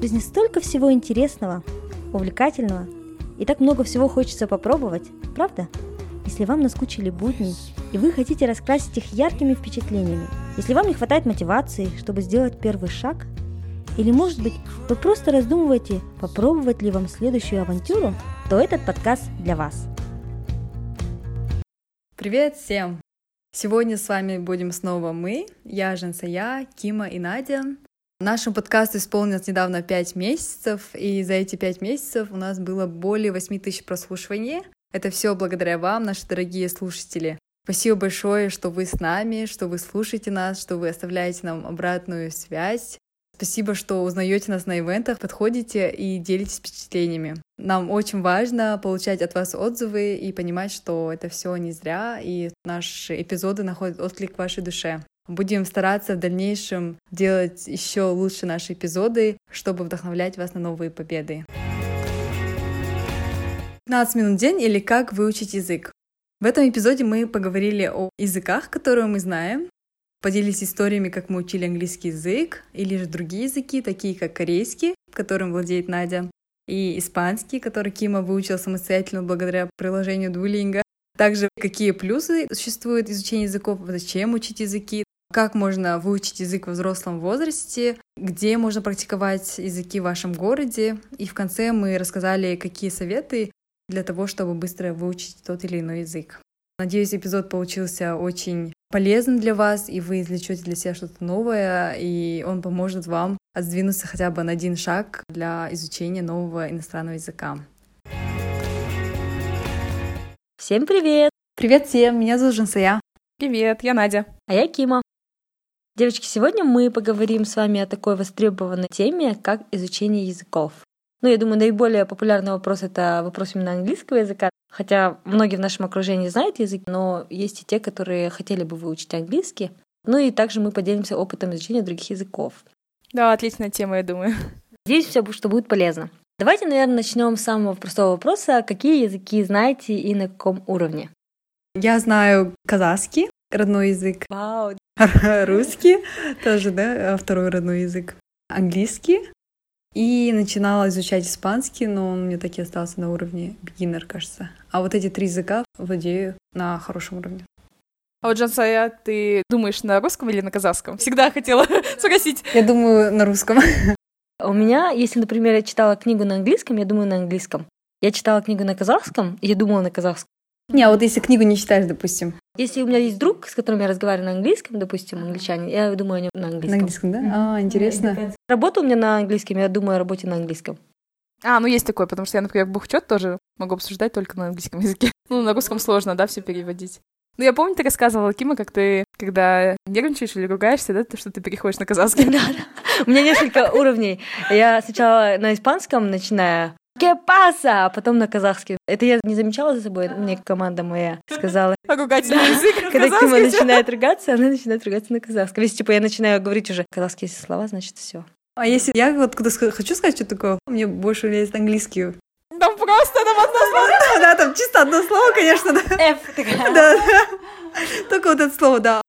В жизни столько всего интересного, увлекательного, и так много всего хочется попробовать, правда? Если вам наскучили будни, и вы хотите раскрасить их яркими впечатлениями, если вам не хватает мотивации, чтобы сделать первый шаг, или, может быть, вы просто раздумываете, попробовать ли вам следующую авантюру, то этот подкаст для вас. Привет всем! Сегодня с вами будем снова мы, я Жансая, Кима и Надя. Нашему подкасту исполнилось недавно 5 месяцев, и за эти 5 месяцев у нас было более 8 тысяч прослушиваний. Это все благодаря вам, наши дорогие слушатели. Спасибо большое, что вы с нами, что вы слушаете нас, что вы оставляете нам обратную связь. Спасибо, что узнаете нас на ивентах, подходите и делитесь впечатлениями. Нам очень важно получать от вас отзывы и понимать, что это все не зря, и наши эпизоды находят отклик в вашей душе. Будем стараться в дальнейшем делать еще лучше наши эпизоды, чтобы вдохновлять вас на новые победы. 15 минут в день или как выучить язык. В этом эпизоде мы поговорили о языках, которые мы знаем, поделились историями, как мы учили английский язык, или же другие языки, такие как корейский, которым владеет Надя, и испанский, который Кима выучил самостоятельно благодаря приложению Duolingo. Также какие плюсы существуют изучения языков, зачем учить языки, как можно выучить язык в взрослом возрасте, где можно практиковать языки в вашем городе. И в конце мы рассказали, какие советы для того, чтобы быстро выучить тот или иной язык. Надеюсь, эпизод получился очень полезным для вас, и вы извлечете для себя что-то новое, и он поможет вам сдвинуться хотя бы на один шаг для изучения нового иностранного языка. Всем привет! Привет всем, меня зовут Жансая. Привет, я Надя. А я Кима. Девочки, сегодня мы поговорим с вами о такой востребованной теме, как изучение языков. Ну, я думаю, наиболее популярный вопрос — это вопрос именно английского языка. Хотя многие в нашем окружении знают язык, но есть и те, которые хотели бы выучить английский. Ну и также мы поделимся опытом изучения других языков. Да, отличная тема, я думаю. Здесь все, что будет полезно. Давайте, наверное, начнем с самого простого вопроса. Какие языки знаете и на каком уровне? Я знаю казахский, родной язык. Вау, Русский тоже, да, второй родной язык. Английский. И начинала изучать испанский, но он мне таки остался на уровне beginner, кажется. А вот эти три языка владею на хорошем уровне. А вот, Джансая, ты думаешь на русском или на казахском? Всегда хотела спросить. Я думаю на русском. У меня, если, например, я читала книгу на английском, я думаю на английском. Я читала книгу на казахском, я думала на казахском. Не, а вот если книгу не читаешь, допустим. Если у меня есть друг, с которым я разговариваю на английском, допустим, англичанин, я думаю о нем на английском. На английском, да? А, интересно. Работа у меня на английском, я думаю о работе на английском. А, ну есть такое, потому что я, например, бухчет тоже могу обсуждать только на английском языке. Ну, на русском сложно, да, все переводить. Ну, я помню, ты рассказывала, Кима, как ты, когда нервничаешь или ругаешься, да, то, что ты переходишь на казахский. Да, да. У меня несколько уровней. Я сначала на испанском начинаю, «Ке паса?» а потом на казахский. Это я не замечала за собой, мне команда моя сказала. А ругательный язык Когда Кима начинает ругаться, она начинает ругаться на казахском. Если, типа, я начинаю говорить уже казахские слова, значит, все. А если я вот когда хочу сказать что такое, мне больше влезет английский. Там просто там одно слово. Да, там чисто одно слово, конечно, да. F такая. Да. Только вот это слово, да.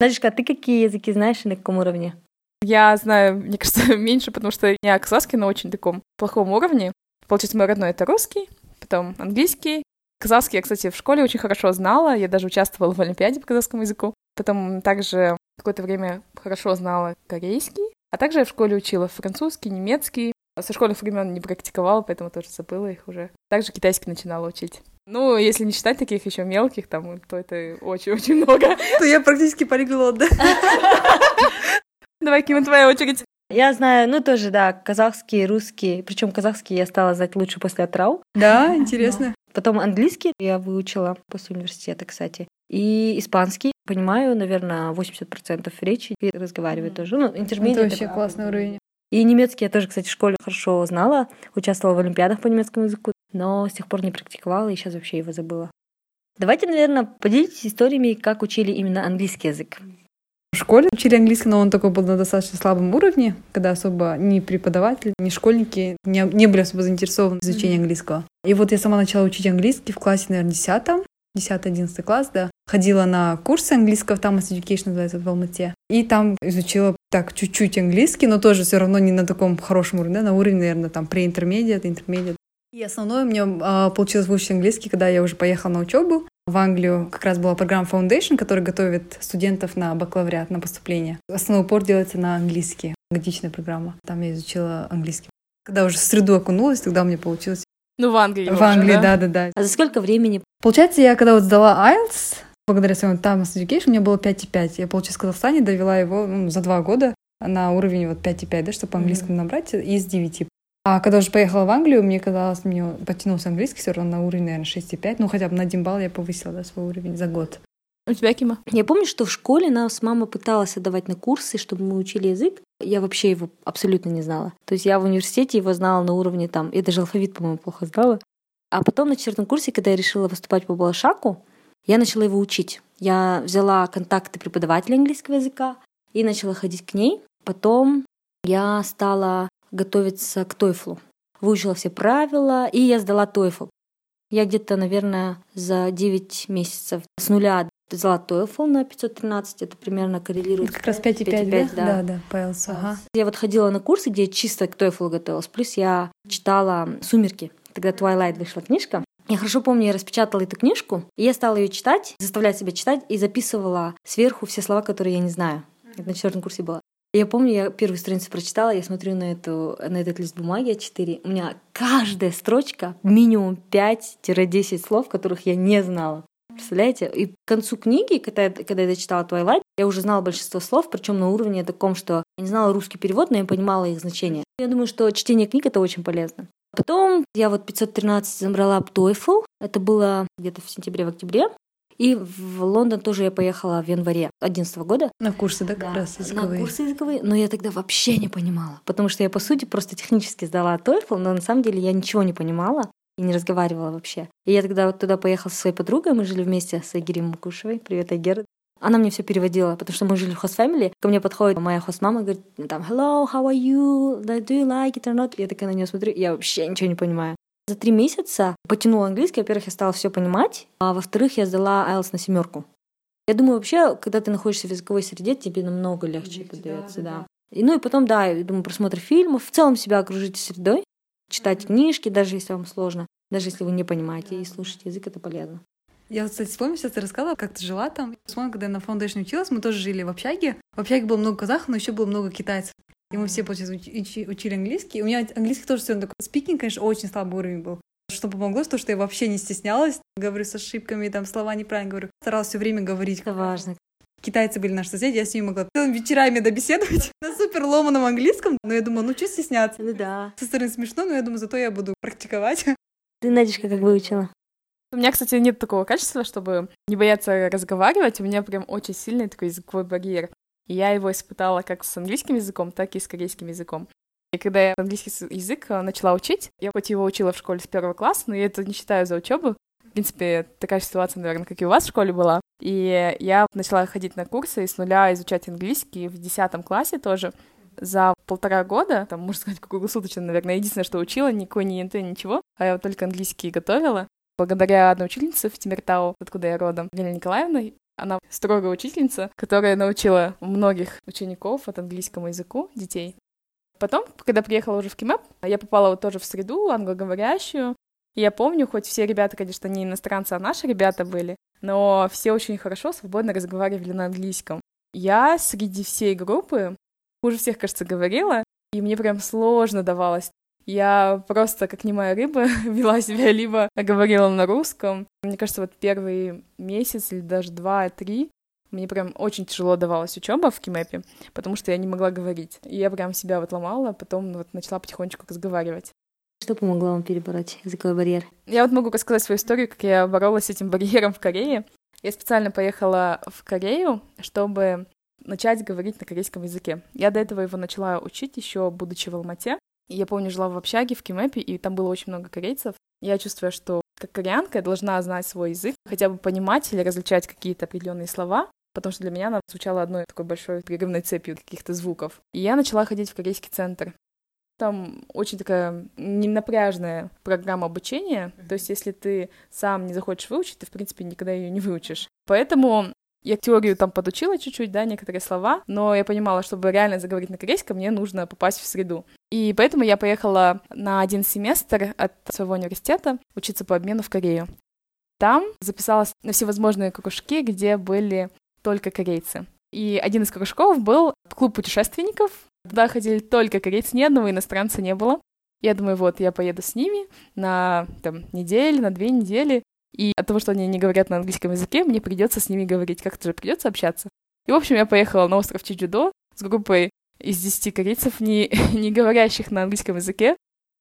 Надежка, а ты какие языки знаешь и на каком уровне? Я знаю, мне кажется, меньше, потому что я казахский на очень таком плохом уровне. Получается, мой родной — это русский, потом английский. Казахский я, кстати, в школе очень хорошо знала, я даже участвовала в Олимпиаде по казахскому языку. Потом также какое-то время хорошо знала корейский, а также я в школе учила французский, немецкий. Со школьных времен не практиковала, поэтому тоже забыла их уже. Также китайский начинала учить. Ну, если не считать таких еще мелких, там, то это очень-очень много. То я практически полиглот, да? Давай, Кима, твоя очередь. Я знаю, ну тоже, да, казахский, русский. Причем казахский я стала знать лучше после Атрау. Да, интересно. Потом английский я выучила после университета, кстати. И испанский. Понимаю, наверное, 80% речи и разговариваю тоже. Ну, интермедиат. Это вообще классный уровень. И немецкий я тоже, кстати, в школе хорошо знала. Участвовала в олимпиадах по немецкому языку, но с тех пор не практиковала и сейчас вообще его забыла. Давайте, наверное, поделитесь историями, как учили именно английский язык. В школе учили английский, но он только был на достаточно слабом уровне, когда особо ни преподаватели, ни школьники не, не были особо заинтересованы в изучении английского. И вот я сама начала учить английский в классе, наверное, десятом, 10-11 класс, да. ходила на курсы английского, там Education называется, в Алмате. И там изучила так чуть-чуть английский, но тоже все равно не на таком хорошем уровне, да, на уровне, наверное, там pre-intermediate, intermediate. И основное у меня э, получилось выучить английский, когда я уже поехала на учебу в Англию. Как раз была программа Foundation, которая готовит студентов на бакалавриат, на поступление. Основной упор делается на английский. Годичная программа. Там я изучила английский. Когда уже в среду окунулась, тогда у меня получилось. Ну, в Англии. В Англии, да-да-да. А за сколько времени? Получается, я когда вот сдала IELTS, благодаря своему Thomas Education, у меня было 5,5. Я, получается, в Казахстане довела его ну, за два года на уровень вот 5,5, да, чтобы по английскому mm-hmm. набрать из 9. А когда уже поехала в Англию, мне казалось, мне потянулся английский все равно на уровень, наверное, 6,5. Ну, хотя бы на один балл я повысила да, свой уровень за год. У тебя, Кима? Я помню, что в школе нас мама пыталась отдавать на курсы, чтобы мы учили язык. Я вообще его абсолютно не знала. То есть я в университете его знала на уровне там, я даже алфавит, по-моему, плохо знала. А потом на четвертом курсе, когда я решила выступать по Балашаку, я начала его учить. Я взяла контакты преподавателя английского языка и начала ходить к ней. Потом я стала готовиться к TOEFL. Выучила все правила, и я сдала TOEFL. Я где-то, наверное, за 9 месяцев с нуля сдала TOEFL на 513, это примерно коррелирует. Как раз 5,5, да? Да, да, по Ага. Я вот ходила на курсы, где я чисто к TOEFL готовилась, плюс я читала «Сумерки», тогда Twilight вышла книжка. Я хорошо помню, я распечатала эту книжку, и я стала ее читать, заставлять себя читать, и записывала сверху все слова, которые я не знаю. Это на четвертом курсе было. Я помню, я первую страницу прочитала, я смотрю на, эту, на этот лист бумаги А4. У меня каждая строчка минимум 5-10 слов, которых я не знала. Представляете? И к концу книги, когда, я, когда я читала Twilight, я уже знала большинство слов, причем на уровне таком, что я не знала русский перевод, но я понимала их значение. Я думаю, что чтение книг это очень полезно. Потом я вот 513 забрала TOEFL. Это было где-то в сентябре, в октябре. И в Лондон тоже я поехала в январе 2011 года. На курсы, да, как да, раз языковые? На курсы языковые, но я тогда вообще не понимала, потому что я, по сути, просто технически сдала TOEFL, но на самом деле я ничего не понимала и не разговаривала вообще. И я тогда вот туда поехала со своей подругой, мы жили вместе с Айгерем Мукушевой. Привет, Айгер. Она мне все переводила, потому что мы жили в хост family. Ко мне подходит моя хост-мама, говорит, там, hello, how are you? Do you like it or not? Я такая на нее смотрю, я вообще ничего не понимаю. За три месяца потянула английский. Во-первых, я стала все понимать, а во-вторых, я сдала IELTS на семерку. Я думаю, вообще, когда ты находишься в языковой среде, тебе намного легче подается, да. да. И, ну и потом, да, я думаю, просмотр фильмов. В целом себя окружить средой, читать книжки, даже если вам сложно, даже если вы не понимаете, и слушать язык это полезно. Я вот, кстати, вспомню, сейчас ты рассказала, как ты жила там. Вспомню, когда я на Foundation училась, мы тоже жили в общаге. В общаге было много казахов, но еще было много китайцев. И мы все, получается, учи, учили английский. У меня английский тоже все такой. Спикинг, конечно, очень слабый уровень был. Что помогло, то, что я вообще не стеснялась. Говорю с ошибками, там слова неправильно говорю. Старалась все время говорить. Это важно. Китайцы были наши соседи, я с ними могла вечерами добеседовать на супер ломаном английском. Но я думала, ну что стесняться? Ну да. Со стороны смешно, но я думаю, зато я буду практиковать. Ты, Надежка, как выучила? У меня, кстати, нет такого качества, чтобы не бояться разговаривать. У меня прям очень сильный такой языковой барьер. Я его испытала как с английским языком, так и с корейским языком. И когда я английский язык э, начала учить, я хоть его учила в школе с первого класса, но я это не считаю за учебу. В принципе, такая ситуация, наверное, как и у вас в школе была. И я начала ходить на курсы и с нуля изучать английский в десятом классе тоже. За полтора года, там, можно сказать, круглосуточно, наверное, единственное, что учила, никакой ни НТ, ничего, а я только английский готовила. Благодаря одной учительнице в Тимиртау, откуда я родом, Галина Николаевна, она строгая учительница, которая научила многих учеников от английскому языку, детей. Потом, когда приехала уже в КИМЭП, я попала вот тоже в среду англоговорящую. И я помню, хоть все ребята, конечно, не иностранцы, а наши ребята были, но все очень хорошо, свободно разговаривали на английском. Я среди всей группы хуже всех, кажется, говорила, и мне прям сложно давалось. Я просто, как немая рыба, вела себя, либо говорила на русском. Мне кажется, вот первый месяц или даже два-три мне прям очень тяжело давалась учеба в Кимэпе, потому что я не могла говорить. И я прям себя вот ломала, потом вот начала потихонечку разговаривать. Что помогло вам перебороть языковой барьер? Я вот могу рассказать свою историю, как я боролась с этим барьером в Корее. Я специально поехала в Корею, чтобы начать говорить на корейском языке. Я до этого его начала учить еще будучи в Алмате. Я помню, жила в общаге в Кимэпе, и там было очень много корейцев. Я чувствую, что как кореянка я должна знать свой язык, хотя бы понимать или различать какие-то определенные слова, потому что для меня она звучала одной такой большой прерывной цепью каких-то звуков. И я начала ходить в корейский центр. Там очень такая ненапряжная программа обучения. То есть, если ты сам не захочешь выучить, ты, в принципе, никогда ее не выучишь. Поэтому я теорию там подучила чуть-чуть, да, некоторые слова, но я понимала, чтобы реально заговорить на корейском, мне нужно попасть в среду. И поэтому я поехала на один семестр от своего университета учиться по обмену в Корею. Там записалась на всевозможные кружки, где были только корейцы. И один из кружков был клуб путешественников. Туда ходили только корейцы, ни одного иностранца не было. Я думаю, вот, я поеду с ними на там, неделю, на две недели, и от того, что они не говорят на английском языке, мне придется с ними говорить, как-то же придется общаться. И, в общем, я поехала на остров Чиджудо с группой из 10 корейцев, не, не говорящих на английском языке.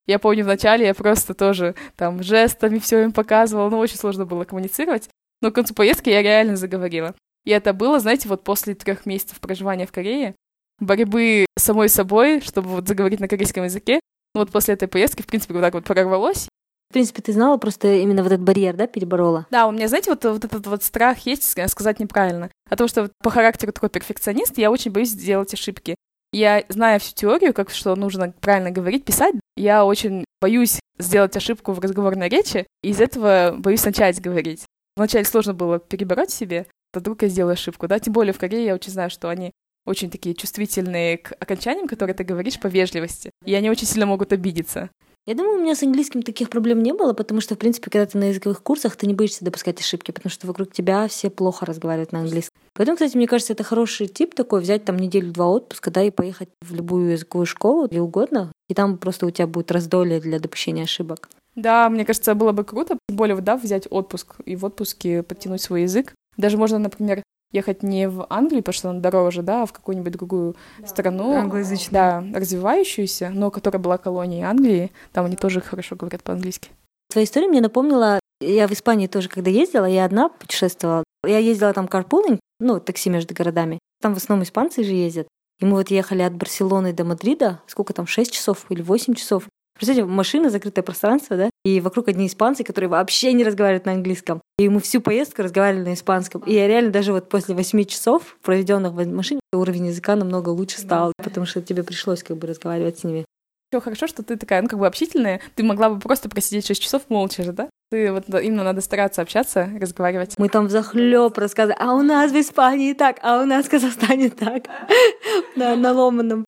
Я помню, вначале я просто тоже там жестами все им показывала, но очень сложно было коммуницировать. Но к концу поездки я реально заговорила. И это было, знаете, вот после трех месяцев проживания в Корее, борьбы с самой собой, чтобы вот заговорить на корейском языке. Ну вот после этой поездки, в принципе, вот так вот прорвалось. В принципе, ты знала, просто именно вот этот барьер, да, переборола? Да, у меня, знаете, вот, вот этот вот страх есть, сказать неправильно. А то, что вот по характеру такой перфекционист, я очень боюсь сделать ошибки. Я знаю всю теорию, как что нужно правильно говорить, писать. Я очень боюсь сделать ошибку в разговорной речи, и из этого боюсь начать говорить. Вначале сложно было перебороть себе, то вдруг я сделаю ошибку, да, тем более в Корее я очень знаю, что они очень такие чувствительные к окончаниям, которые ты говоришь по вежливости, и они очень сильно могут обидеться. Я думаю, у меня с английским таких проблем не было, потому что, в принципе, когда ты на языковых курсах, ты не боишься допускать ошибки, потому что вокруг тебя все плохо разговаривают на английском. Поэтому, кстати, мне кажется, это хороший тип такой, взять там неделю-два отпуска, да, и поехать в любую языковую школу, где угодно, и там просто у тебя будет раздолье для допущения ошибок. Да, мне кажется, было бы круто, тем более, да, взять отпуск и в отпуске подтянуть свой язык. Даже можно, например, ехать не в Англию, потому что она дороже, да, а в какую-нибудь другую да. страну, англоязычную. да, развивающуюся, но которая была колонией Англии, там они тоже хорошо говорят по-английски. Твоя история мне напомнила, я в Испании тоже, когда ездила, я одна путешествовала. Я ездила там карпулинг, ну, такси между городами. Там в основном испанцы же ездят. И мы вот ехали от Барселоны до Мадрида, сколько там, 6 часов или 8 часов. Представляете, машина, закрытое пространство, да? И вокруг одни испанцы, которые вообще не разговаривают на английском. И мы всю поездку разговаривали на испанском. И я реально даже вот после восьми часов, проведенных в машине, уровень языка намного лучше стал, потому что тебе пришлось как бы разговаривать с ними. Все хорошо, что ты такая, ну, как бы общительная. Ты могла бы просто просидеть 6 часов молча же, да? Ты вот именно надо стараться общаться, разговаривать. Мы там захлеб рассказывали, а у нас в Испании так, а у нас в Казахстане так, на, на ломаном.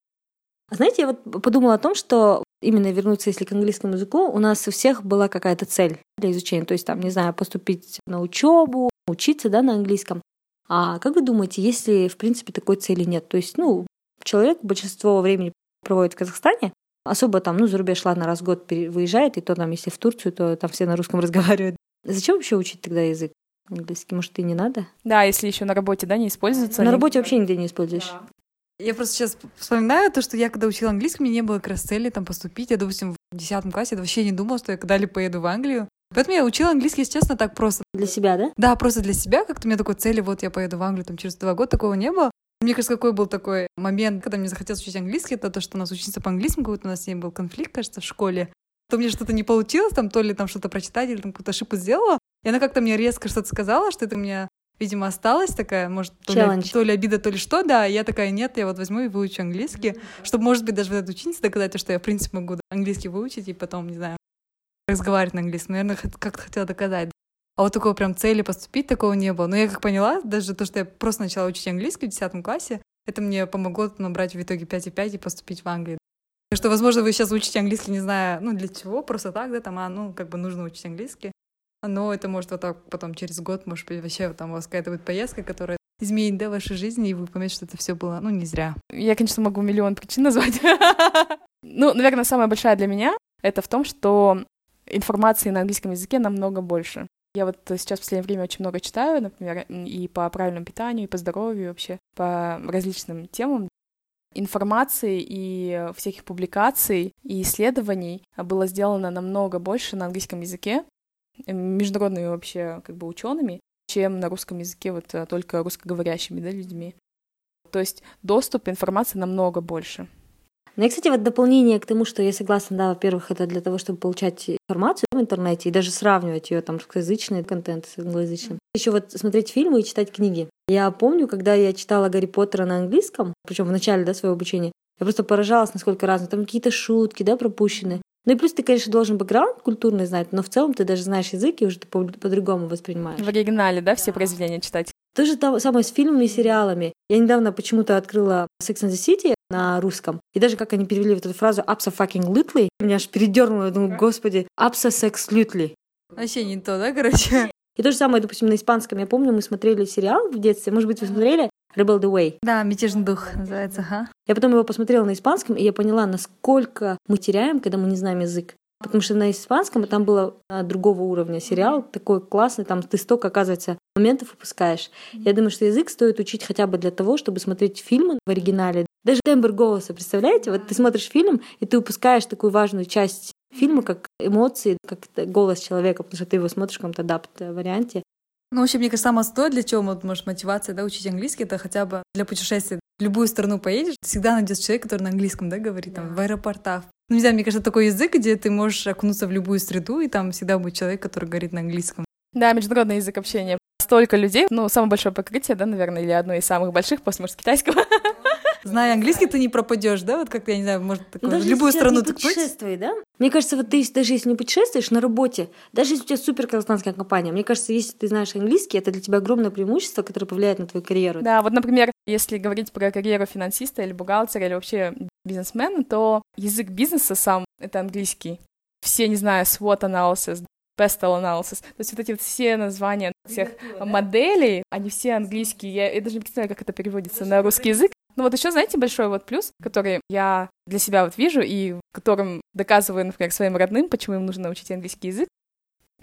Знаете, я вот подумала о том, что именно вернуться, если к английскому языку, у нас у всех была какая-то цель для изучения. То есть, там, не знаю, поступить на учебу, учиться да, на английском. А как вы думаете, если, в принципе, такой цели нет? То есть, ну, человек большинство времени проводит в Казахстане, особо там, ну, за рубеж, ладно, раз в год выезжает, и то там, если в Турцию, то там все на русском разговаривают. Зачем вообще учить тогда язык? Английский, может, и не надо? Да, если еще на работе, да, не используется. На они... работе вообще нигде не используешь. Да. Я просто сейчас вспоминаю то, что я когда учила английский, мне не было как раз цели там поступить. Я, допустим, в 10 классе я вообще не думала, что я когда-либо поеду в Англию. Поэтому я учила английский, если честно, так просто. Для себя, да? Да, просто для себя. Как-то у меня такой цели, вот я поеду в Англию там через два года, такого не было. Мне кажется, какой был такой момент, когда мне захотелось учить английский, это то, что у нас учиться по английскому, какой-то у нас с ней был конфликт, кажется, в школе. То мне что-то не получилось, там, то ли там что-то прочитать, или там какую-то ошибку сделала. И она как-то мне резко что-то сказала, что это у меня видимо, осталась такая, может, то ли, то ли обида, то ли что, да, я такая, нет, я вот возьму и выучу английский, чтобы, может быть, даже вот эта ученица доказать, что я, в принципе, могу английский выучить и потом, не знаю, разговаривать на английском. Наверное, как-то хотела доказать. А вот такого прям цели поступить такого не было. Но я как поняла, даже то, что я просто начала учить английский в 10 классе, это мне помогло набрать в итоге 5,5 и поступить в Англию. Что, возможно, вы сейчас учите английский, не зная, ну, для чего, просто так, да, там, а, ну, как бы нужно учить английский но это может вот так потом через год, может быть, вообще там у вас какая-то будет поездка, которая изменит, да, вашу жизнь, и вы поймете, что это все было, ну, не зря. Я, конечно, могу миллион причин назвать. Ну, наверное, самая большая для меня — это в том, что информации на английском языке намного больше. Я вот сейчас в последнее время очень много читаю, например, и по правильному питанию, и по здоровью, вообще по различным темам. Информации и всяких публикаций и исследований было сделано намного больше на английском языке, международными вообще как бы учеными, чем на русском языке вот э, только русскоговорящими да, людьми. То есть доступ информации намного больше. Ну и, кстати, вот дополнение к тому, что я согласна, да, во-первых, это для того, чтобы получать информацию в интернете и даже сравнивать ее там русскоязычный контент с англоязычным. Еще вот смотреть фильмы и читать книги. Я помню, когда я читала Гарри Поттера на английском, причем в начале да, своего обучения, я просто поражалась, насколько разно. Там какие-то шутки, да, пропущены. Ну и плюс ты, конечно, должен бэкграунд культурный знать, но в целом ты даже знаешь язык, и уже ты по- по-другому воспринимаешь. В оригинале, да, все произведения читать? То же самое с фильмами и сериалами. Я недавно почему-то открыла Sex and the City на русском. И даже как они перевели вот эту фразу «abso fucking lutely», меня аж передернуло. Я думаю, господи, «abso sex lutely». Вообще не то, да, короче? И то же самое, допустим, на испанском. Я помню, мы смотрели сериал в детстве. Может быть, вы смотрели «Rebel the Way». Да, «Мятежный дух» называется, ага. Я потом его посмотрела на испанском, и я поняла, насколько мы теряем, когда мы не знаем язык. Потому что на испанском там было а, другого уровня сериал, такой классный, там ты столько, оказывается, моментов упускаешь. Я думаю, что язык стоит учить хотя бы для того, чтобы смотреть фильмы в оригинале. Даже тембр голоса, представляете? Вот ты смотришь фильм, и ты упускаешь такую важную часть фильма, как эмоции, как голос человека, потому что ты его смотришь в каком-то адапт-варианте. Ну, вообще, мне кажется, самое стоит, для чего вот, может, мотивация, да, учить английский, это хотя бы для путешествия. В любую страну поедешь, всегда найдется человек, который на английском, да, говорит, там, в аэропортах. Ну, не знаю, мне кажется, такой язык, где ты можешь окунуться в любую среду, и там всегда будет человек, который говорит на английском. Да, международный язык общения. Столько людей, ну, самое большое покрытие, да, наверное, или одно из самых больших после, может, китайского. Зная английский, ты не пропадешь, да? Вот как я не знаю, может, такое, Ну, в любую если страну не ткнуть. путешествуй, да? Мне кажется, вот ты даже если не путешествуешь на работе, даже если у тебя супер казахстанская компания, мне кажется, если ты знаешь английский, это для тебя огромное преимущество, которое повлияет на твою карьеру. Да, вот, например, если говорить про карьеру финансиста или бухгалтера или вообще бизнесмена, то язык бизнеса сам — это английский. Все, не знаю, SWOT analysis, Pestle analysis. То есть вот эти вот все названия всех моделей, они все английские. Я, я даже не представляю, как это переводится на русский язык. Ну вот еще, знаете, большой вот плюс, который я для себя вот вижу и которым доказываю, например, своим родным, почему им нужно учить английский язык.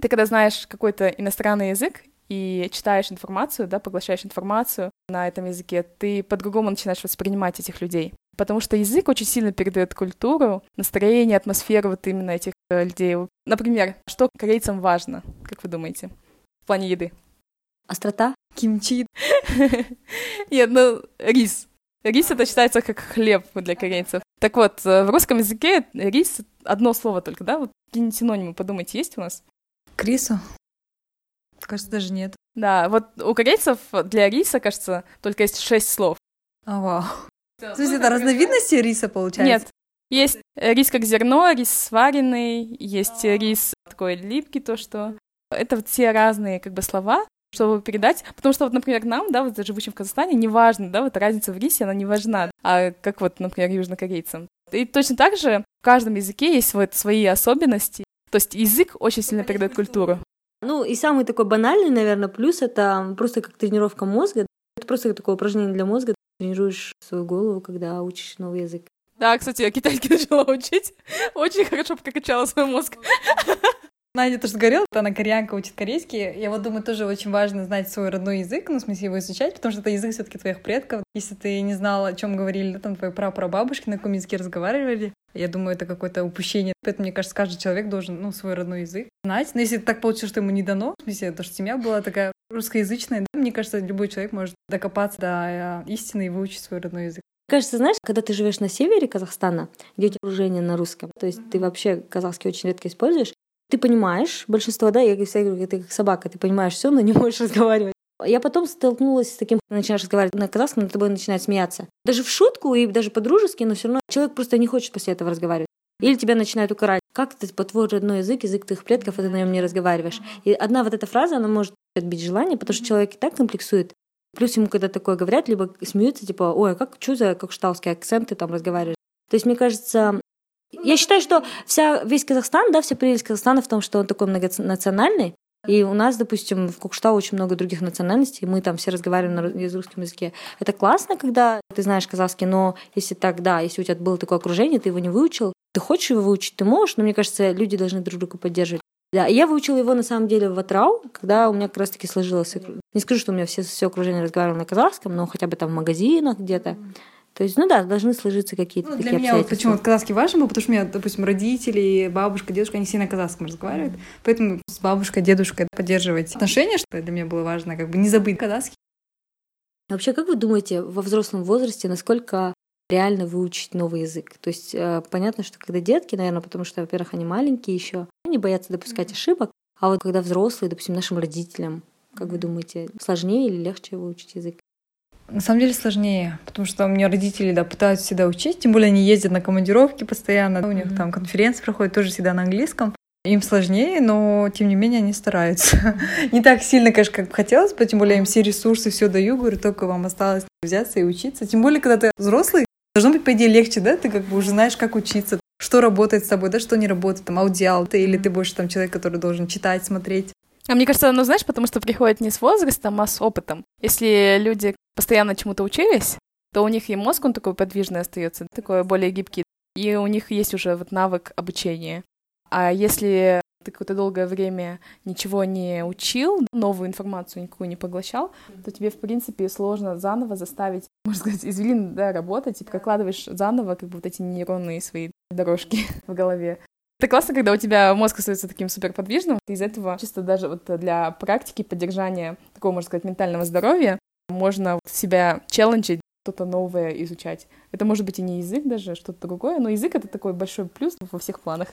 Ты когда знаешь какой-то иностранный язык и читаешь информацию, да, поглощаешь информацию на этом языке, ты по-другому начинаешь воспринимать этих людей. Потому что язык очень сильно передает культуру, настроение, атмосферу вот именно этих э, людей. Например, что корейцам важно, как вы думаете, в плане еды? Острота? Кимчи. Нет, ну, рис. Рис это считается как хлеб для корейцев. Так вот, э, в русском языке рис одно слово только, да? Вот какие-нибудь синонимы, подумайте, есть у нас? Крису? Кажется, даже нет. Да, вот у корейцев для риса, кажется, только есть шесть слов. А, вау. То есть это разновидности риса, получается? Нет. Есть рис как зерно, рис сваренный, есть э, рис такой липкий, то что. Это вот все разные как бы слова, чтобы передать. Потому что вот, например, нам, да, вот живущим в Казахстане, не важно, да, вот разница в рисе, она не важна. А как вот, например, южнокорейцам. И точно так же в каждом языке есть вот свои особенности. То есть язык очень сильно передает культуру. Ну и самый такой банальный, наверное, плюс это просто как тренировка мозга. Это просто такое упражнение для мозга. Тренируешь свою голову, когда учишь новый язык. Да, кстати, я китайский начала учить. Очень хорошо прокачала свой мозг. Надя тоже что она кореянка, учит корейский. Я вот думаю, тоже очень важно знать свой родной язык, ну, в смысле его изучать, потому что это язык все таки твоих предков. Если ты не знал, о чем говорили, там, твои прапрабабушки, на каком языке разговаривали, я думаю, это какое-то упущение. Поэтому, мне кажется, каждый человек должен, ну, свой родной язык знать. Но если так получилось, что ему не дано, в смысле, то, что семья была такая русскоязычная, да, мне кажется, любой человек может докопаться до э, истины и выучить свой родной язык. Кажется, знаешь, когда ты живешь на севере Казахстана, где у тебя окружение на русском, то есть ты вообще казахский очень редко используешь, ты понимаешь, большинство, да, я всегда говорю, ты как собака, ты понимаешь все, но не можешь разговаривать. Я потом столкнулась с таким, начинаешь разговаривать на казахском, над тобой начинает смеяться. Даже в шутку и даже по-дружески, но все равно человек просто не хочет после этого разговаривать. Или тебя начинают укорать. Как это по твой родной язык, язык твоих предков, а ты на нем не разговариваешь. И одна вот эта фраза, она может отбить желание, потому что человек и так комплексует. Плюс ему, когда такое говорят, либо смеются, типа, ой, а как, что за как шталский акцент ты там разговариваешь? То есть, мне кажется, я считаю, что вся, весь Казахстан, да, вся прелесть Казахстана в том, что он такой многонациональный. И у нас, допустим, в Кокштау очень много других национальностей, и мы там все разговариваем на русском языке. Это классно, когда ты знаешь казахский, но если так, да, если у тебя было такое окружение, ты его не выучил, ты хочешь его выучить, ты можешь, но мне кажется, люди должны друг друга поддерживать. Да, я выучила его на самом деле в Атрау, когда у меня как раз-таки сложилось. Не скажу, что у меня все, все окружение разговаривало на казахском, но хотя бы там в магазинах где-то. То есть, ну да, должны сложиться какие-то Ну, такие для меня вот почему вот казахский важен был, потому что у меня, допустим, родители, бабушка, дедушка, они все на казахском разговаривают. Поэтому с бабушкой, дедушкой поддерживать отношения, что для меня было важно, как бы не забыть казахский. Вообще, как вы думаете, во взрослом возрасте, насколько реально выучить новый язык? То есть э, понятно, что когда детки, наверное, потому что, во-первых, они маленькие еще, они боятся допускать ошибок, а вот когда взрослые, допустим, нашим родителям, как вы думаете, сложнее или легче выучить язык? На самом деле сложнее, потому что у меня родители, да, пытаются всегда учить, тем более они ездят на командировки постоянно, у них mm-hmm. там конференции проходят тоже всегда на английском. Им сложнее, но тем не менее они стараются. не так сильно, конечно, как хотелось бы, тем более им все ресурсы, все даю, говорю, только вам осталось взяться и учиться. Тем более, когда ты взрослый, должно быть, по идее, легче, да, ты как бы уже знаешь, как учиться, что работает с тобой, да, что не работает, там, аудиал ты, или ты больше там человек, который должен читать, смотреть. А мне кажется, ну знаешь, потому что приходит не с возрастом, а с опытом. Если люди постоянно чему-то учились, то у них и мозг, он такой подвижный остается, такой более гибкий, и у них есть уже вот навык обучения. А если ты какое-то долгое время ничего не учил, новую информацию никакую не поглощал, то тебе, в принципе, сложно заново заставить, можно сказать, извилин, да, работать, и прокладываешь заново как бы вот эти нейронные свои дорожки в голове. Это классно, когда у тебя мозг остается таким суперподвижным. Из этого чисто даже вот для практики поддержания такого, можно сказать, ментального здоровья можно себя челленджить, что-то новое изучать. Это может быть и не язык даже, что-то другое, но язык — это такой большой плюс во всех планах.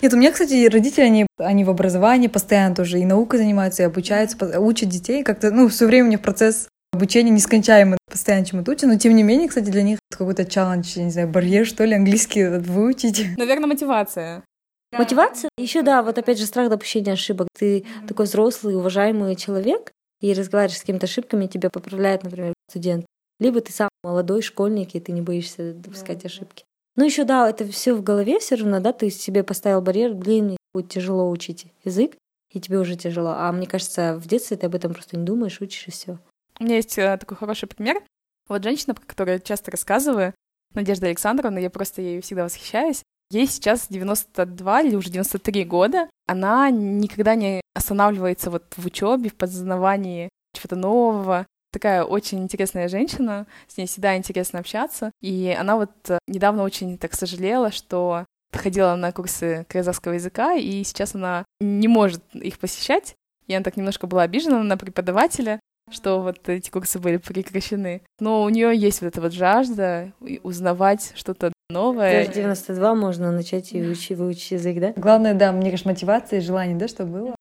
Нет, у меня, кстати, родители, они, они в образовании постоянно тоже и наукой занимаются, и обучаются, учат детей. Как-то, ну, все время у них процесс обучения нескончаемый, постоянно чему-то учат, но тем не менее, кстати, для них какой-то челлендж, я не знаю, барьер, что ли, английский выучить. Наверное, мотивация. Мотивация? Еще да, вот опять же страх допущения ошибок. Ты такой взрослый, уважаемый человек, и разговариваешь с какими-то ошибками, тебя поправляет, например, студент. Либо ты сам молодой школьник, и ты не боишься допускать ошибки. Ну еще да, это все в голове все равно, да, ты себе поставил барьер, блин, мне будет тяжело учить язык, и тебе уже тяжело. А мне кажется, в детстве ты об этом просто не думаешь, учишь и все. У меня есть э, такой хороший пример. Вот женщина, про которую я часто рассказываю, Надежда Александровна, я просто ей всегда восхищаюсь. Ей сейчас 92 или уже 93 года. Она никогда не останавливается вот в учебе, в познавании чего-то нового. Такая очень интересная женщина, с ней всегда интересно общаться. И она вот э, недавно очень так сожалела, что ходила на курсы казахского языка, и сейчас она не может их посещать. И она так немножко была обижена на преподавателя, что вот эти курсы были прекращены. Но у нее есть вот эта вот жажда узнавать что-то новое. Даже 92 можно начать и учить, выучить язык, да? Главное, да, мне кажется, мотивация и желание, да, чтобы было.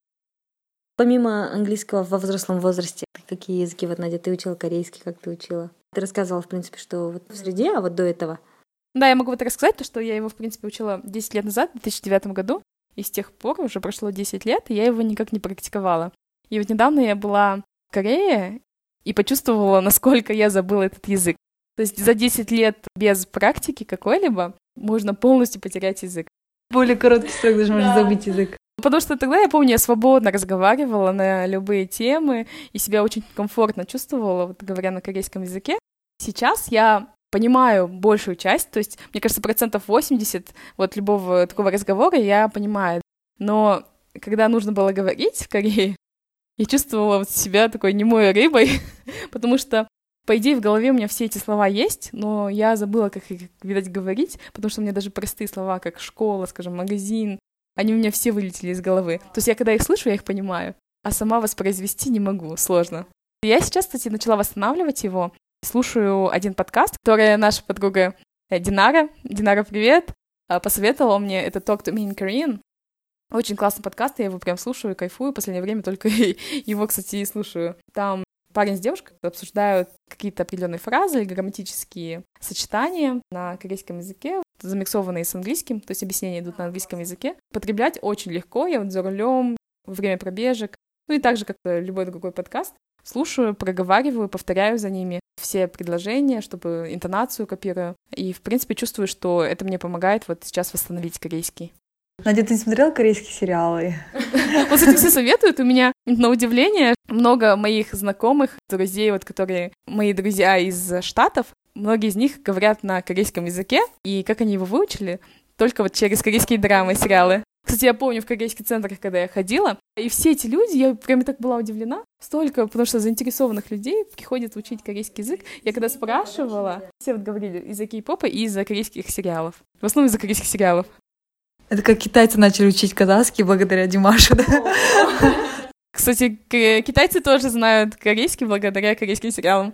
Помимо английского во взрослом возрасте, какие языки, вот, Надя, ты учила корейский, как ты учила? Ты рассказывала, в принципе, что вот в среде, а вот до этого? Да, я могу вот рассказать, то, что я его, в принципе, учила 10 лет назад, в 2009 году, и с тех пор уже прошло 10 лет, и я его никак не практиковала. И вот недавно я была Корее и почувствовала, насколько я забыла этот язык. То есть за 10 лет без практики какой-либо можно полностью потерять язык. Более короткий срок даже можно забыть язык. Потому что тогда, я помню, я свободно разговаривала на любые темы и себя очень комфортно чувствовала, вот говоря на корейском языке. Сейчас я понимаю большую часть, то есть, мне кажется, процентов 80 вот любого такого разговора я понимаю. Но когда нужно было говорить в Корее, я чувствовала вот себя такой немой рыбой, потому что, по идее, в голове у меня все эти слова есть, но я забыла, как их, видать, говорить, потому что у меня даже простые слова, как школа, скажем, магазин, они у меня все вылетели из головы. То есть я, когда их слышу, я их понимаю, а сама воспроизвести не могу, сложно. Я сейчас, кстати, начала восстанавливать его. Слушаю один подкаст, который наша подруга э, Динара, Динара, привет, э, посоветовала мне, это Talk to Me in Korean. Очень классный подкаст, я его прям слушаю, кайфую. Последнее время только его, кстати, и слушаю. Там парень с девушкой обсуждают какие-то определенные фразы или грамматические сочетания на корейском языке, замиксованные с английским, то есть объяснения идут на английском языке. Потреблять очень легко, я вот за рулем, время пробежек, ну и так же, как любой другой подкаст, слушаю, проговариваю, повторяю за ними все предложения, чтобы интонацию копирую. И, в принципе, чувствую, что это мне помогает вот сейчас восстановить корейский. Надя, ты не смотрела корейские сериалы? Вот, кстати, все советуют. У меня, на удивление, много моих знакомых, друзей, вот, которые мои друзья из Штатов, многие из них говорят на корейском языке, и как они его выучили? Только вот через корейские драмы, сериалы. Кстати, я помню в корейских центрах, когда я ходила, и все эти люди, я прям так была удивлена, столько, потому что заинтересованных людей приходят учить корейский язык. Я когда спрашивала, все вот говорили из-за кей-попа и из-за корейских сериалов. В основном из-за корейских сериалов. Это как китайцы начали учить казахский благодаря Димашу, да? Кстати, китайцы тоже знают корейский благодаря корейским сериалам.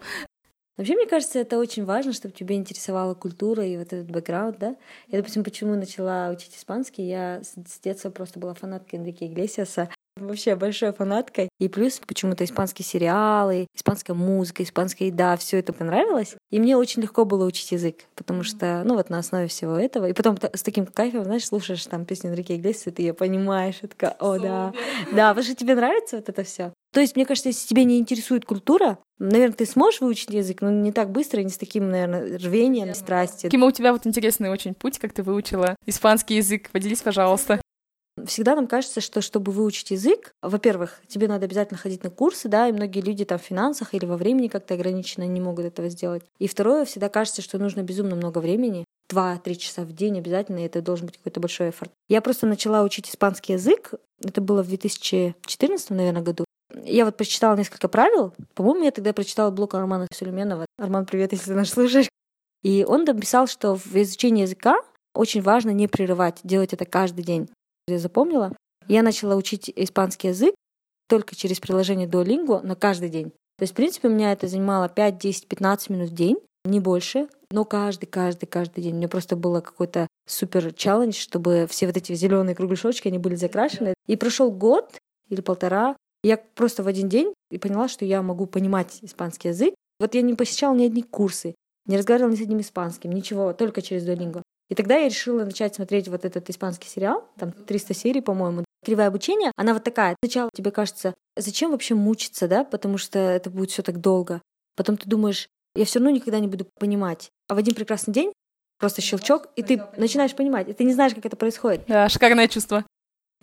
Вообще, мне кажется, это очень важно, чтобы тебя интересовала культура и вот этот бэкграунд, да. Я, допустим, почему начала учить испанский, я с детства просто была фанаткой Энрике Иглесиаса, вообще большой фанаткой. И плюс почему-то испанские сериалы, испанская музыка, испанская еда, все это понравилось. И мне очень легко было учить язык, потому что, ну вот на основе всего этого. И потом с таким кайфом, знаешь, слушаешь там песню Энрике Иглесиаса, ты ее понимаешь, и такая, о, да. Да, потому что тебе нравится вот это все. То есть, мне кажется, если тебя не интересует культура, наверное, ты сможешь выучить язык, но не так быстро и не с таким, наверное, рвением, страстью. Кима, у тебя вот интересный очень путь, как ты выучила испанский язык. Поделись, пожалуйста. Всегда нам кажется, что чтобы выучить язык, во-первых, тебе надо обязательно ходить на курсы, да, и многие люди там в финансах или во времени как-то ограниченно не могут этого сделать. И второе, всегда кажется, что нужно безумно много времени, 2-3 часа в день обязательно, и это должен быть какой-то большой эфорт. Я просто начала учить испанский язык, это было в 2014, наверное, году. Я вот прочитала несколько правил. По-моему, я тогда прочитала блог Армана Сулейменова. Арман, привет, если ты нас слушаешь. И он написал, что в изучении языка очень важно не прерывать, делать это каждый день. Я запомнила. Я начала учить испанский язык только через приложение Duolingo, но каждый день. То есть, в принципе, у меня это занимало 5, 10, 15 минут в день, не больше, но каждый, каждый, каждый день. У меня просто было какой-то супер челлендж, чтобы все вот эти зеленые кругляшочки, они были закрашены. И прошел год или полтора, я просто в один день и поняла, что я могу понимать испанский язык. Вот я не посещала ни одни курсы, не разговаривала ни с одним испанским, ничего, только через Duolingo. И тогда я решила начать смотреть вот этот испанский сериал, там 300 серий, по-моему. Кривое обучение, она вот такая. Сначала тебе кажется, зачем вообще мучиться, да, потому что это будет все так долго. Потом ты думаешь, я все равно никогда не буду понимать. А в один прекрасный день просто щелчок, и ты начинаешь понимать, и ты не знаешь, как это происходит. Да, шикарное чувство.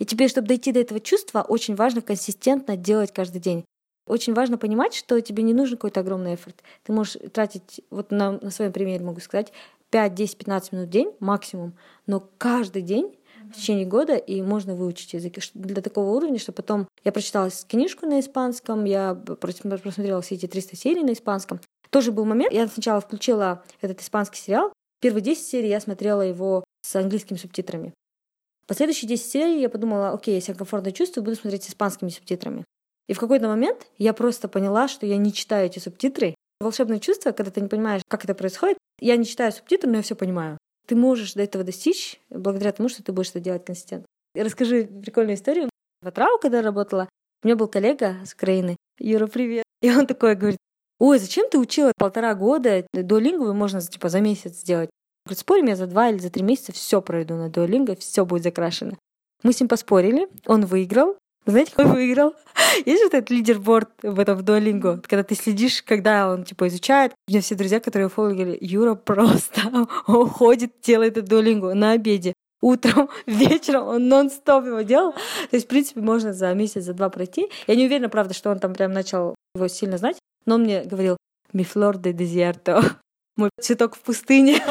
И тебе, чтобы дойти до этого чувства, очень важно консистентно делать каждый день. Очень важно понимать, что тебе не нужен какой-то огромный эфорт. Ты можешь тратить, вот на, на своем примере могу сказать, 5, 10, 15 минут в день максимум, но каждый день в течение года, и можно выучить язык для такого уровня, что потом я прочитала книжку на испанском, я просмотрела все эти 300 серий на испанском. Тоже был момент, я сначала включила этот испанский сериал, первые 10 серий я смотрела его с английскими субтитрами. Последующие 10 серий я подумала, окей, я себя комфортно чувствую, буду смотреть с испанскими субтитрами. И в какой-то момент я просто поняла, что я не читаю эти субтитры. Волшебное чувство, когда ты не понимаешь, как это происходит. Я не читаю субтитры, но я все понимаю. Ты можешь до этого достичь благодаря тому, что ты будешь это делать консистентно. Расскажи прикольную историю. В Атрау, когда работала, у меня был коллега с Украины. Юра, привет. И он такой говорит, ой, зачем ты учила полтора года? Дуолинговую можно типа за месяц сделать. Говорит, спорим, я за два или за три месяца все пройду на дуолинго, все будет закрашено. Мы с ним поспорили, он выиграл. Знаете, он выиграл? Есть вот этот лидерборд в этом Duolingo, когда ты следишь, когда он типа изучает. У меня все друзья, которые фоллоу, говорили, Юра просто уходит, делает это Duolingo на обеде. Утром, вечером он нон-стоп его делал. То есть, в принципе, можно за месяц, за два пройти. Я не уверена, правда, что он там прям начал его сильно знать, но он мне говорил, «Mi flor de desierto» мой цветок в пустыне.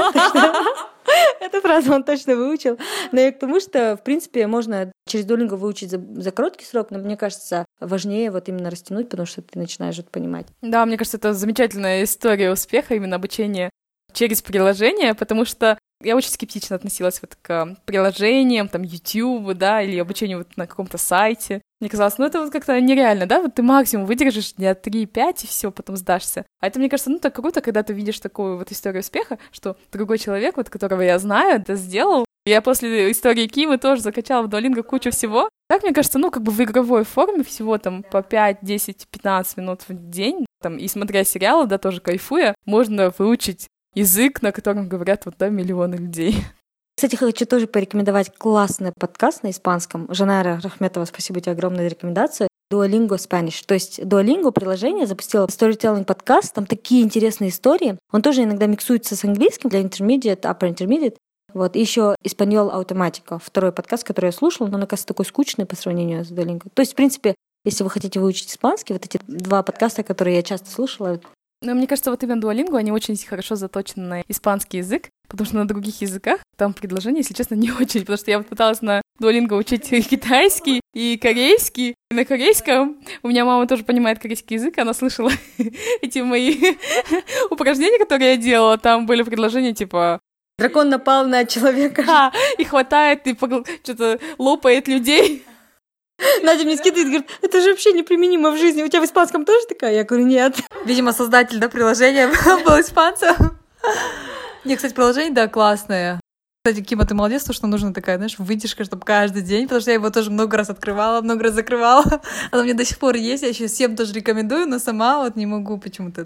Эту фразу он точно выучил. Но и к тому, что, в принципе, можно через Duolingo выучить за, за короткий срок, но мне кажется, важнее вот именно растянуть, потому что ты начинаешь это понимать. Да, мне кажется, это замечательная история успеха, именно обучение через приложение, потому что я очень скептично относилась вот к приложениям, там, YouTube, да, или обучению вот на каком-то сайте. Мне казалось, ну это вот как-то нереально, да, вот ты максимум выдержишь дня 3-5 и все, потом сдашься. А это, мне кажется, ну так круто, когда ты видишь такую вот историю успеха, что другой человек, вот которого я знаю, это сделал. Я после истории Кимы тоже закачала в Duolingo кучу всего. Так, мне кажется, ну как бы в игровой форме всего там по 5, 10, 15 минут в день, там, и смотря сериалы, да, тоже кайфуя, можно выучить язык, на котором говорят вот, да, миллионы людей. Кстати, хочу тоже порекомендовать классный подкаст на испанском. Жанара Рахметова, спасибо тебе огромное за рекомендацию. Duolingo Spanish. То есть Duolingo приложение запустило storytelling подкаст, там такие интересные истории. Он тоже иногда миксуется с английским для intermediate, upper intermediate. Вот, и еще Испаньол Автоматика, второй подкаст, который я слушала, но он, оказывается, такой скучный по сравнению с Duolingo. То есть, в принципе, если вы хотите выучить испанский, вот эти два подкаста, которые я часто слушала, но мне кажется, вот именно Duolingo, они очень хорошо заточены на испанский язык, потому что на других языках там предложения, если честно, не очень, потому что я вот пыталась на Duolingo учить китайский и корейский. На корейском у меня мама тоже понимает корейский язык, она слышала эти мои упражнения, которые я делала, там были предложения типа Дракон напал на человека. Да, и хватает, и погл... что-то лопает людей. Надя мне скидывает, говорит, это же вообще неприменимо в жизни. У тебя в испанском тоже такая? Я говорю, нет. Видимо, создатель, да, приложения был испанцем. Не, кстати, приложение, да, классное. Кстати, Кима, ты молодец, то, что нужна такая, знаешь, вытяжка, чтобы каждый день, потому что я его тоже много раз открывала, много раз закрывала. Она меня до сих пор есть, я еще всем тоже рекомендую, но сама вот не могу почему-то.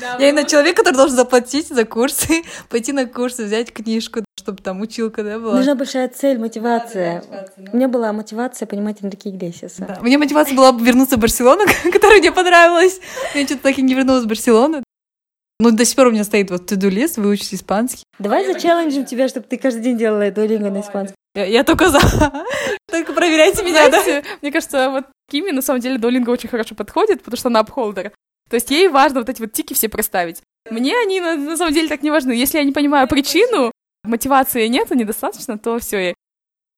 Да, я именно человек, который должен заплатить за курсы, пойти на курсы, взять книжку, чтобы там училка, да, была. Нужна большая цель, мотивация. Да, мотивация да. У меня была мотивация понимать Энрике Иглесиаса. Да. У меня мотивация была вернуться в Барселону, которая мне понравилась. Я что-то так и не вернулась в Барселону. Ну, до сих пор у меня стоит вот to-do list, выучить испанский. Давай зачелленджим тебя, чтобы ты каждый день делала дуолинго на испанском. Я, я только за. Только проверяйте меня, да? Мне кажется, вот Кими на самом деле дуолинго очень хорошо подходит, потому что она апхолдер. То есть ей важно вот эти вот тики все проставить. Мне они на, на самом деле так не важны. Если я не понимаю причину, мотивации нет, недостаточно, то все.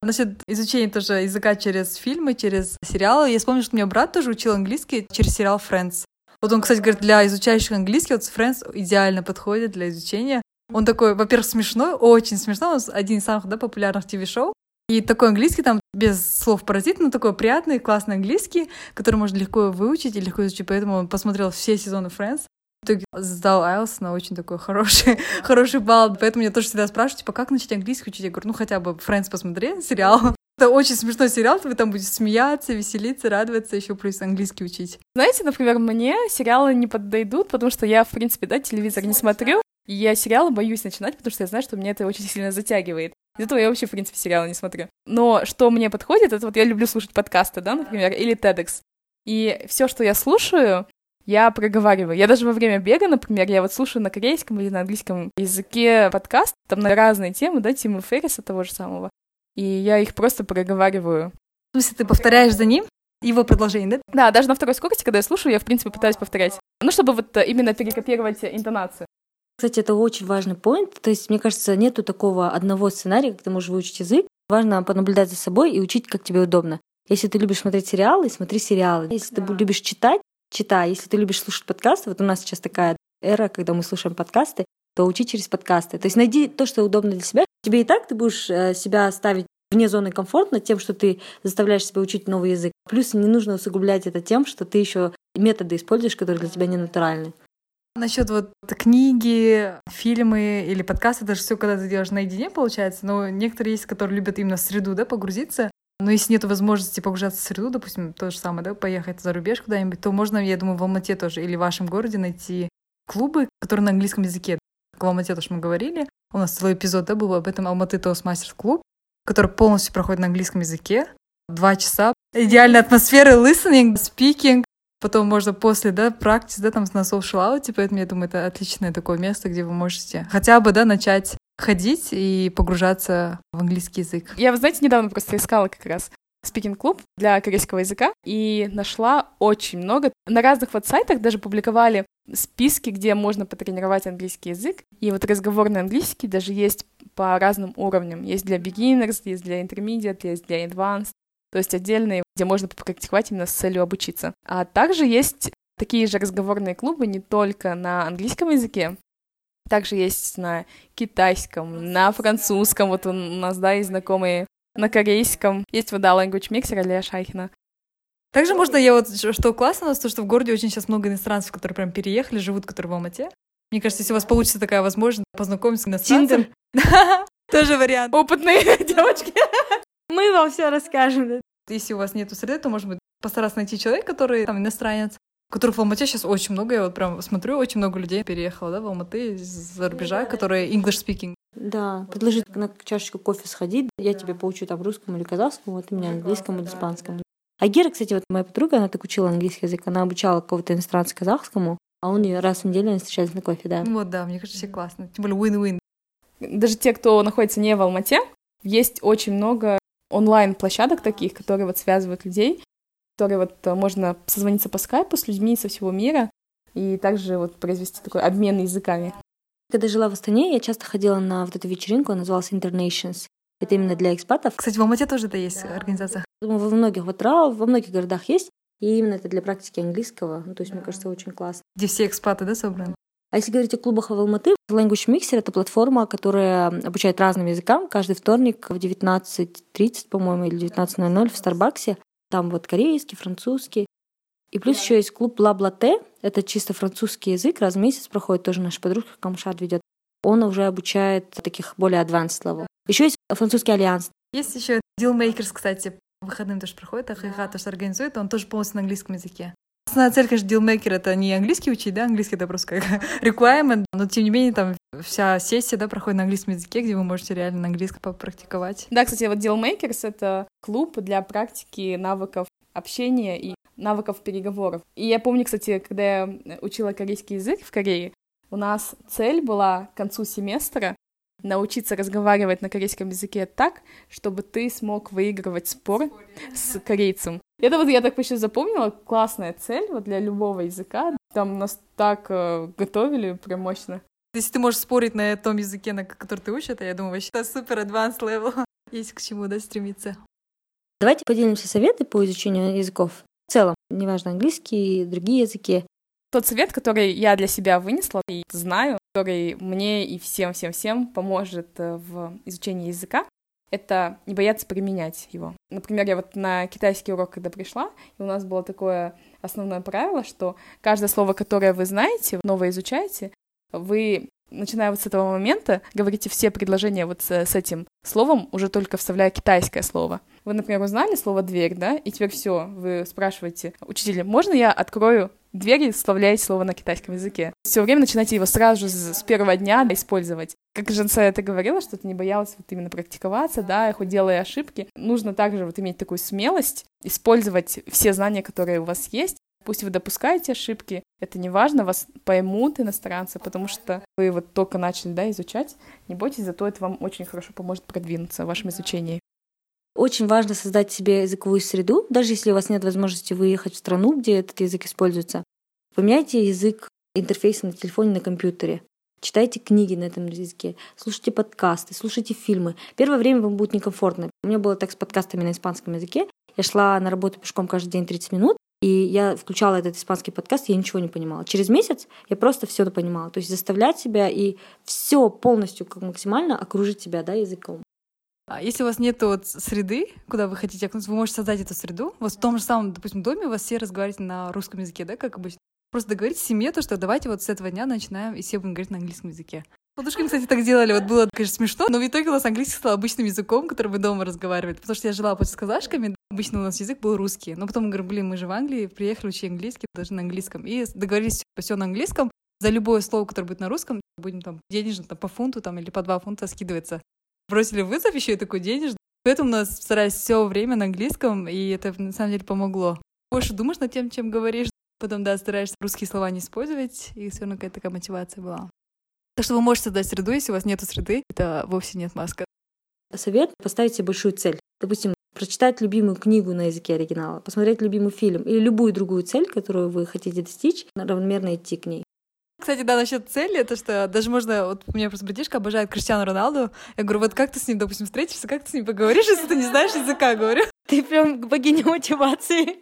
Насчет изучения тоже языка через фильмы, через сериалы. Я вспомнила, что у меня брат тоже учил английский через сериал Friends. Вот он, кстати, говорит, для изучающих английский, вот Friends идеально подходит для изучения. Он такой, во-первых, смешной, очень смешной, он один из самых да, популярных ТВ-шоу. И такой английский там без слов паразит, но такой приятный, классный английский, который можно легко выучить и легко изучить. Поэтому он посмотрел все сезоны Friends. В итоге сдал IELTS на очень такой хороший, хороший балл. Поэтому меня тоже всегда спрашивают, типа, как начать английский учить? Я говорю, ну хотя бы Friends посмотри, сериал. Это очень смешной сериал, вы там будете смеяться, веселиться, радоваться, еще плюс английский учить. Знаете, например, мне сериалы не подойдут, потому что я, в принципе, да, телевизор не смотрю, и я сериалы боюсь начинать, потому что я знаю, что меня это очень сильно затягивает. Из-за этого я вообще, в принципе, сериалы не смотрю. Но что мне подходит, это вот я люблю слушать подкасты, да, например, или TEDx. И все, что я слушаю, я проговариваю. Я даже во время бега, например, я вот слушаю на корейском или на английском языке подкаст, там на разные темы, да, Тима Ферриса того же самого. И я их просто проговариваю. В смысле, ты повторяешь за ним? Его предложение, да? Да, даже на второй скорости, когда я слушаю, я, в принципе, пытаюсь повторять. Ну, чтобы вот именно перекопировать интонацию. Кстати, это очень важный поинт. То есть, мне кажется, нету такого одного сценария, как ты можешь выучить язык. Важно понаблюдать за собой и учить, как тебе удобно. Если ты любишь смотреть сериалы, смотри сериалы. Если ты любишь читать, читай. Если ты любишь слушать подкасты, вот у нас сейчас такая эра, когда мы слушаем подкасты, то учи через подкасты. То есть найди то, что удобно для себя. Тебе и так ты будешь э, себя ставить вне зоны комфорта тем, что ты заставляешь себя учить новый язык. Плюс не нужно усугублять это тем, что ты еще методы используешь, которые для тебя не натуральны. Насчет вот книги, фильмы или подкасты, даже все, когда ты делаешь наедине, получается. Но некоторые есть, которые любят именно в среду, да, погрузиться. Но если нет возможности погружаться в среду, допустим, то же самое, да, поехать за рубеж куда-нибудь, то можно, я думаю, в Алмате тоже или в вашем городе найти клубы, которые на английском языке. В Алмате тоже мы говорили. У нас целый эпизод, да, был об этом Алматы Toastmasters клуб, который полностью проходит на английском языке. Два часа. Идеальная атмосфера, listening, speaking. Потом можно после, да, практики, да, там на social out, поэтому я думаю, это отличное такое место, где вы можете хотя бы, да, начать ходить и погружаться в английский язык. Я, вы знаете, недавно просто искала как раз спикинг-клуб для корейского языка и нашла очень много. На разных вот сайтах даже публиковали списки, где можно потренировать английский язык. И вот разговорный английский даже есть по разным уровням. Есть для beginners, есть для intermediate, есть для advanced. То есть отдельные, где можно попрактиковать именно с целью обучиться. А также есть такие же разговорные клубы не только на английском языке, также есть на китайском, на французском. Вот у нас, да, есть знакомые на корейском. Есть вот, да, Language Mixer Алия Шайхина. Также можно, я вот, что классно у нас, то, что в городе очень сейчас много иностранцев, которые прям переехали, живут, которые в Алмате. Мне кажется, если у вас получится такая возможность познакомиться с иностранцем... Тоже вариант. Опытные девочки. Мы вам все расскажем. Если у вас нету среды, то, может быть, постараться найти человека, который там иностранец, которых в Алмате сейчас очень много. Я вот прям смотрю, очень много людей переехало, да, в Алматы из-за рубежа, которые English speaking. Да, предложить на чашечку кофе сходить, я тебе поучу там русскому или казахскому, вот у меня английскому или испанскому. А Гера, кстати, вот моя подруга, она так учила английский язык, она обучала какого-то иностранца казахскому, а он ее раз в неделю встречается на кофе, да. Вот, да, мне кажется, все классно. Тем более win-win. Даже те, кто находится не в Алмате, есть очень много онлайн-площадок таких, которые вот связывают людей, которые вот э, можно созвониться по скайпу с людьми со всего мира и также вот произвести такой обмен языками. Когда жила в Астане, я часто ходила на вот эту вечеринку, она называлась Internations. Это именно для экспатов. Кстати, в Алмате тоже это есть да. организация. Думаю, во многих вот РАО, во многих городах есть. И именно это для практики английского. Ну, то есть, мне кажется, очень классно. Где все экспаты, да, собраны? А если говорить о клубах в Алматы, Language Mixer — это платформа, которая обучает разным языкам. Каждый вторник в 19.30, по-моему, или 19.00 в Старбаксе. Там вот корейский, французский. И плюс еще есть клуб Бла-Бла-Те. Это чисто французский язык. Раз в месяц проходит тоже наша подружка Камшат ведет. он уже обучает таких более advanced level. Еще есть французский альянс. Есть еще Dealmakers, кстати, выходным тоже проходит, АХХ тоже организует, он тоже полностью на английском языке. Основная цель, конечно, dealmaker — это не английский учить, да, английский — это просто как requirement, но тем не менее там вся сессия, да, проходит на английском языке, где вы можете реально на английском попрактиковать. Да, кстати, вот Dealmakers — это клуб для практики навыков общения и навыков переговоров. И я помню, кстати, когда я учила корейский язык в Корее, у нас цель была к концу семестра научиться разговаривать на корейском языке так, чтобы ты смог выигрывать спор с корейцем. Это вот я так почти запомнила, классная цель вот для любого языка. Там нас так э, готовили прям мощно. Если ты можешь спорить на том языке, на который ты учишь, это, я думаю, вообще супер advanced level. Есть к чему, да, стремиться. Давайте поделимся советы по изучению языков. В целом, неважно, английский, другие языки. Тот совет, который я для себя вынесла и знаю, который мне и всем-всем-всем поможет э, в изучении языка, это не бояться применять его. Например, я вот на китайский урок, когда пришла, и у нас было такое основное правило, что каждое слово, которое вы знаете, новое изучаете, вы начиная вот с этого момента, говорите все предложения вот с, с этим словом, уже только вставляя китайское слово. Вы, например, узнали слово «дверь», да, и теперь все, вы спрашиваете учителя, можно я открою дверь и вставляете слово на китайском языке? Все время начинайте его сразу же с первого дня использовать. Как Женса это говорила, что ты не боялась вот именно практиковаться, да, хоть делая ошибки. Нужно также вот иметь такую смелость, использовать все знания, которые у вас есть, Пусть вы допускаете ошибки, это не важно, вас поймут иностранцы, потому что вы вот только начали да, изучать. Не бойтесь, зато это вам очень хорошо поможет продвинуться в вашем изучении. Очень важно создать себе языковую среду, даже если у вас нет возможности выехать в страну, где этот язык используется. Поменяйте язык интерфейса на телефоне, на компьютере. Читайте книги на этом языке, слушайте подкасты, слушайте фильмы. Первое время вам будет некомфортно. У меня было так с подкастами на испанском языке. Я шла на работу пешком каждый день 30 минут, и я включала этот испанский подкаст, я ничего не понимала. Через месяц я просто все понимала. То есть заставлять себя и все полностью как максимально окружить себя да, языком. А если у вас нет вот среды, куда вы хотите окунуться, вы можете создать эту среду. Вот в том же самом, допустим, доме у вас все разговаривают на русском языке, да, как обычно. Просто договоритесь в семье, то, что давайте вот с этого дня начинаем, и все будем говорить на английском языке. Подушками, кстати, так делали. Вот было, конечно, смешно, но в итоге у нас английский стал обычным языком, которым мы дома разговаривали. Потому что я жила после с казашками, обычно у нас язык был русский. Но потом мы говорим, блин, мы же в Англии, приехали учить английский, даже на английском. И договорились все на английском. За любое слово, которое будет на русском, будем там денежно там, по фунту там, или по два фунта скидываться. Бросили вызов еще и такой денежный. Поэтому у нас старались все время на английском, и это на самом деле помогло. Больше думаешь над тем, чем говоришь, потом, да, стараешься русские слова не использовать, и все равно какая-то такая мотивация была. Так что вы можете создать среду, если у вас нет среды, это вовсе нет маска. Совет — поставить себе большую цель. Допустим, прочитать любимую книгу на языке оригинала, посмотреть любимый фильм или любую другую цель, которую вы хотите достичь, равномерно идти к ней. Кстати, да, насчет цели, это что даже можно, вот у меня просто братишка обожает Криштиану Роналду. Я говорю, вот как ты с ним, допустим, встретишься, как ты с ним поговоришь, если ты не знаешь языка, говорю. Ты прям богиня мотивации.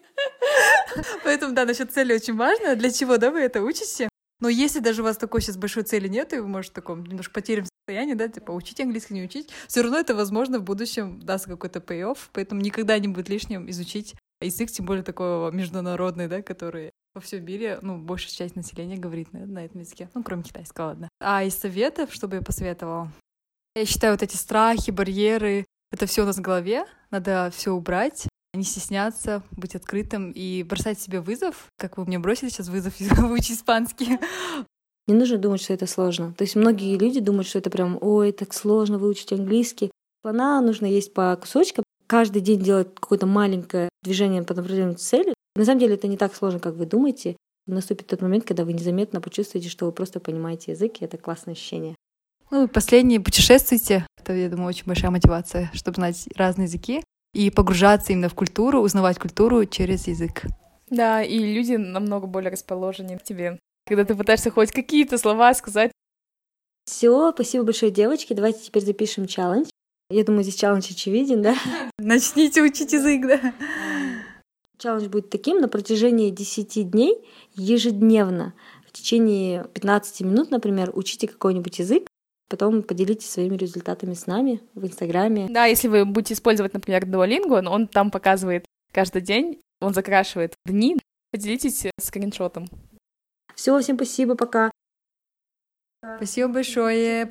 Поэтому, да, насчет цели очень важно. Для чего, да, вы это учите? Но если даже у вас такой сейчас большой цели нет, и вы можете в таком немножко потерянном состоянии, да, типа учить английский, не учить, все равно это, возможно, в будущем даст какой-то pay-off, поэтому никогда не будет лишним изучить язык, тем более такого международный, да, который во всем мире, ну, большая часть населения говорит на, на этом языке, ну, кроме китайского, ладно. А из советов, чтобы я посоветовала? Я считаю, вот эти страхи, барьеры, это все у нас в голове, надо все убрать, не стесняться, быть открытым и бросать себе вызов, как вы мне бросили сейчас вызов выучить испанский. Не нужно думать, что это сложно. То есть многие люди думают, что это прям, ой, так сложно выучить английский. Плана нужно есть по кусочкам. Каждый день делать какое-то маленькое движение по направлению к цели. На самом деле это не так сложно, как вы думаете. Наступит тот момент, когда вы незаметно почувствуете, что вы просто понимаете язык, и это классное ощущение. Ну и последнее, путешествуйте. Это, я думаю, очень большая мотивация, чтобы знать разные языки и погружаться именно в культуру, узнавать культуру через язык. Да, и люди намного более расположены к тебе, когда ты пытаешься хоть какие-то слова сказать. Все, спасибо большое, девочки. Давайте теперь запишем челлендж. Я думаю, здесь челлендж очевиден, да? Начните учить язык, да? Челлендж будет таким на протяжении 10 дней ежедневно. В течение 15 минут, например, учите какой-нибудь язык, Потом поделитесь своими результатами с нами в Инстаграме. Да, если вы будете использовать, например, Duolingo, он там показывает каждый день, он закрашивает дни. Поделитесь скриншотом. Все, всем спасибо, пока. Спасибо большое.